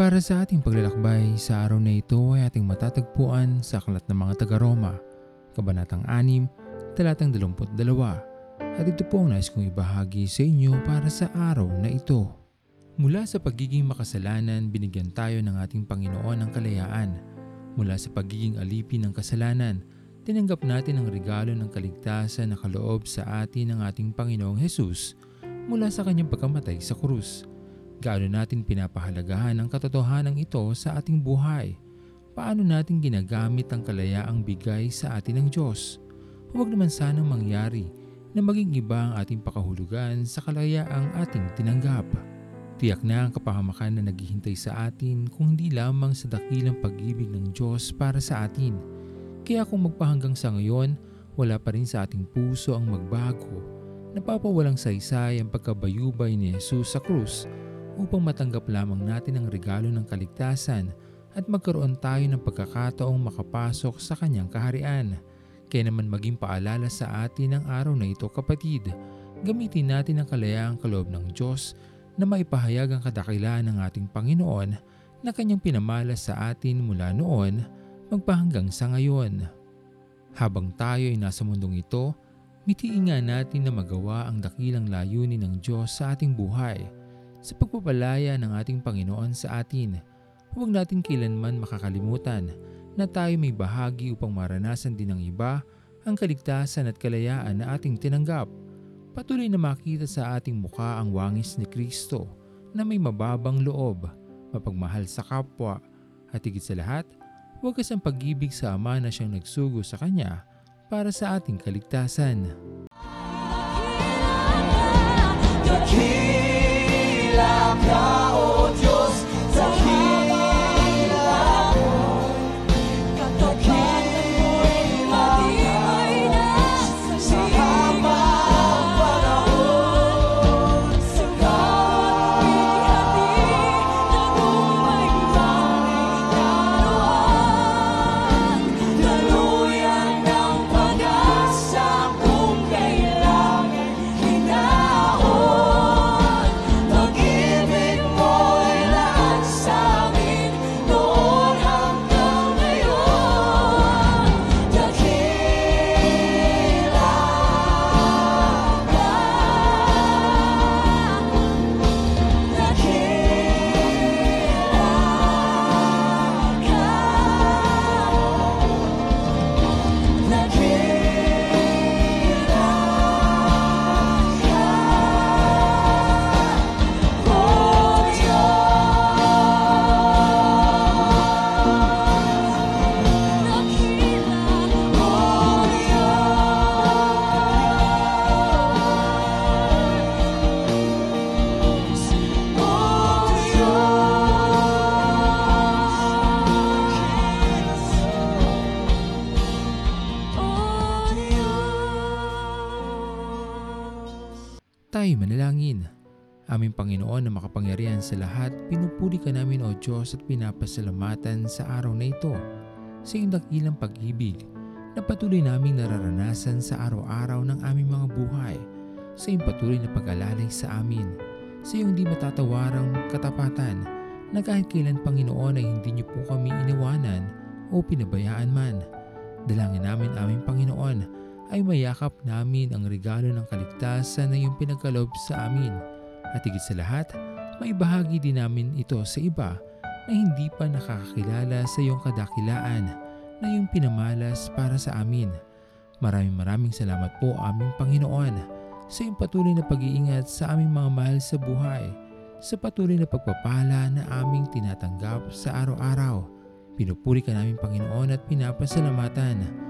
Para sa ating paglalakbay, sa araw na ito ay ating matatagpuan sa Aklat ng mga taga-Roma, Kabanatang 6, Talatang 22. At ito po ang nais kong ibahagi sa inyo para sa araw na ito. Mula sa pagiging makasalanan, binigyan tayo ng ating Panginoon ng kalayaan. Mula sa pagiging alipin ng kasalanan, tinanggap natin ang regalo ng kaligtasan na kaloob sa atin ng ating Panginoong Hesus mula sa kanyang pagkamatay sa krus. Gaano natin pinapahalagahan ang katotohanan ito sa ating buhay? Paano natin ginagamit ang kalayaang bigay sa atin ng Diyos? Huwag naman sanang mangyari na maging iba ang ating pakahulugan sa kalayaang ating tinanggap. Tiyak na ang kapahamakan na naghihintay sa atin kung hindi lamang sa dakilang pag-ibig ng Diyos para sa atin. Kaya kung magpahanggang sa ngayon, wala pa rin sa ating puso ang magbago. Napapawalang saysay ang pagkabayubay ni Jesus sa krus upang matanggap lamang natin ang regalo ng kaligtasan at magkaroon tayo ng pagkakataong makapasok sa kanyang kaharian. Kaya naman maging paalala sa atin ang araw na ito kapatid. Gamitin natin ang kalayaang kaloob ng Diyos na maipahayag ang kadakilaan ng ating Panginoon na kanyang pinamalas sa atin mula noon magpahanggang sa ngayon. Habang tayo ay nasa mundong ito, mitiin nga natin na magawa ang dakilang layunin ng Diyos sa ating buhay sa pagpapalaya ng ating Panginoon sa atin. Huwag natin kailanman makakalimutan na tayo may bahagi upang maranasan din ng iba ang kaligtasan at kalayaan na ating tinanggap. Patuloy na makita sa ating mukha ang wangis ni Kristo na may mababang loob, mapagmahal sa kapwa, at higit sa lahat, wagas ang pag-ibig sa Ama na siyang nagsugo sa Kanya para sa ating kaligtasan. Dakila Tayo manalangin. Aming Panginoon na makapangyarihan sa lahat, pinupuri ka namin o Diyos at pinapasalamatan sa araw na ito sa iyong dakilang pag-ibig na patuloy naming nararanasan sa araw-araw ng aming mga buhay, sa iyong patuloy na pag-alalay sa amin, sa iyong di matatawarang katapatan na kahit kailan Panginoon ay hindi niyo po kami iniwanan o pinabayaan man. Dalangin namin aming Panginoon ay mayakap namin ang regalo ng kaligtasan na iyong pinagkalob sa amin. At higit sa lahat, may bahagi din namin ito sa iba na hindi pa nakakakilala sa iyong kadakilaan na iyong pinamalas para sa amin. Maraming maraming salamat po aming Panginoon sa iyong patuloy na pag-iingat sa aming mga mahal sa buhay, sa patuloy na pagpapala na aming tinatanggap sa araw-araw. Pinupuri ka namin Panginoon at pinapasalamatan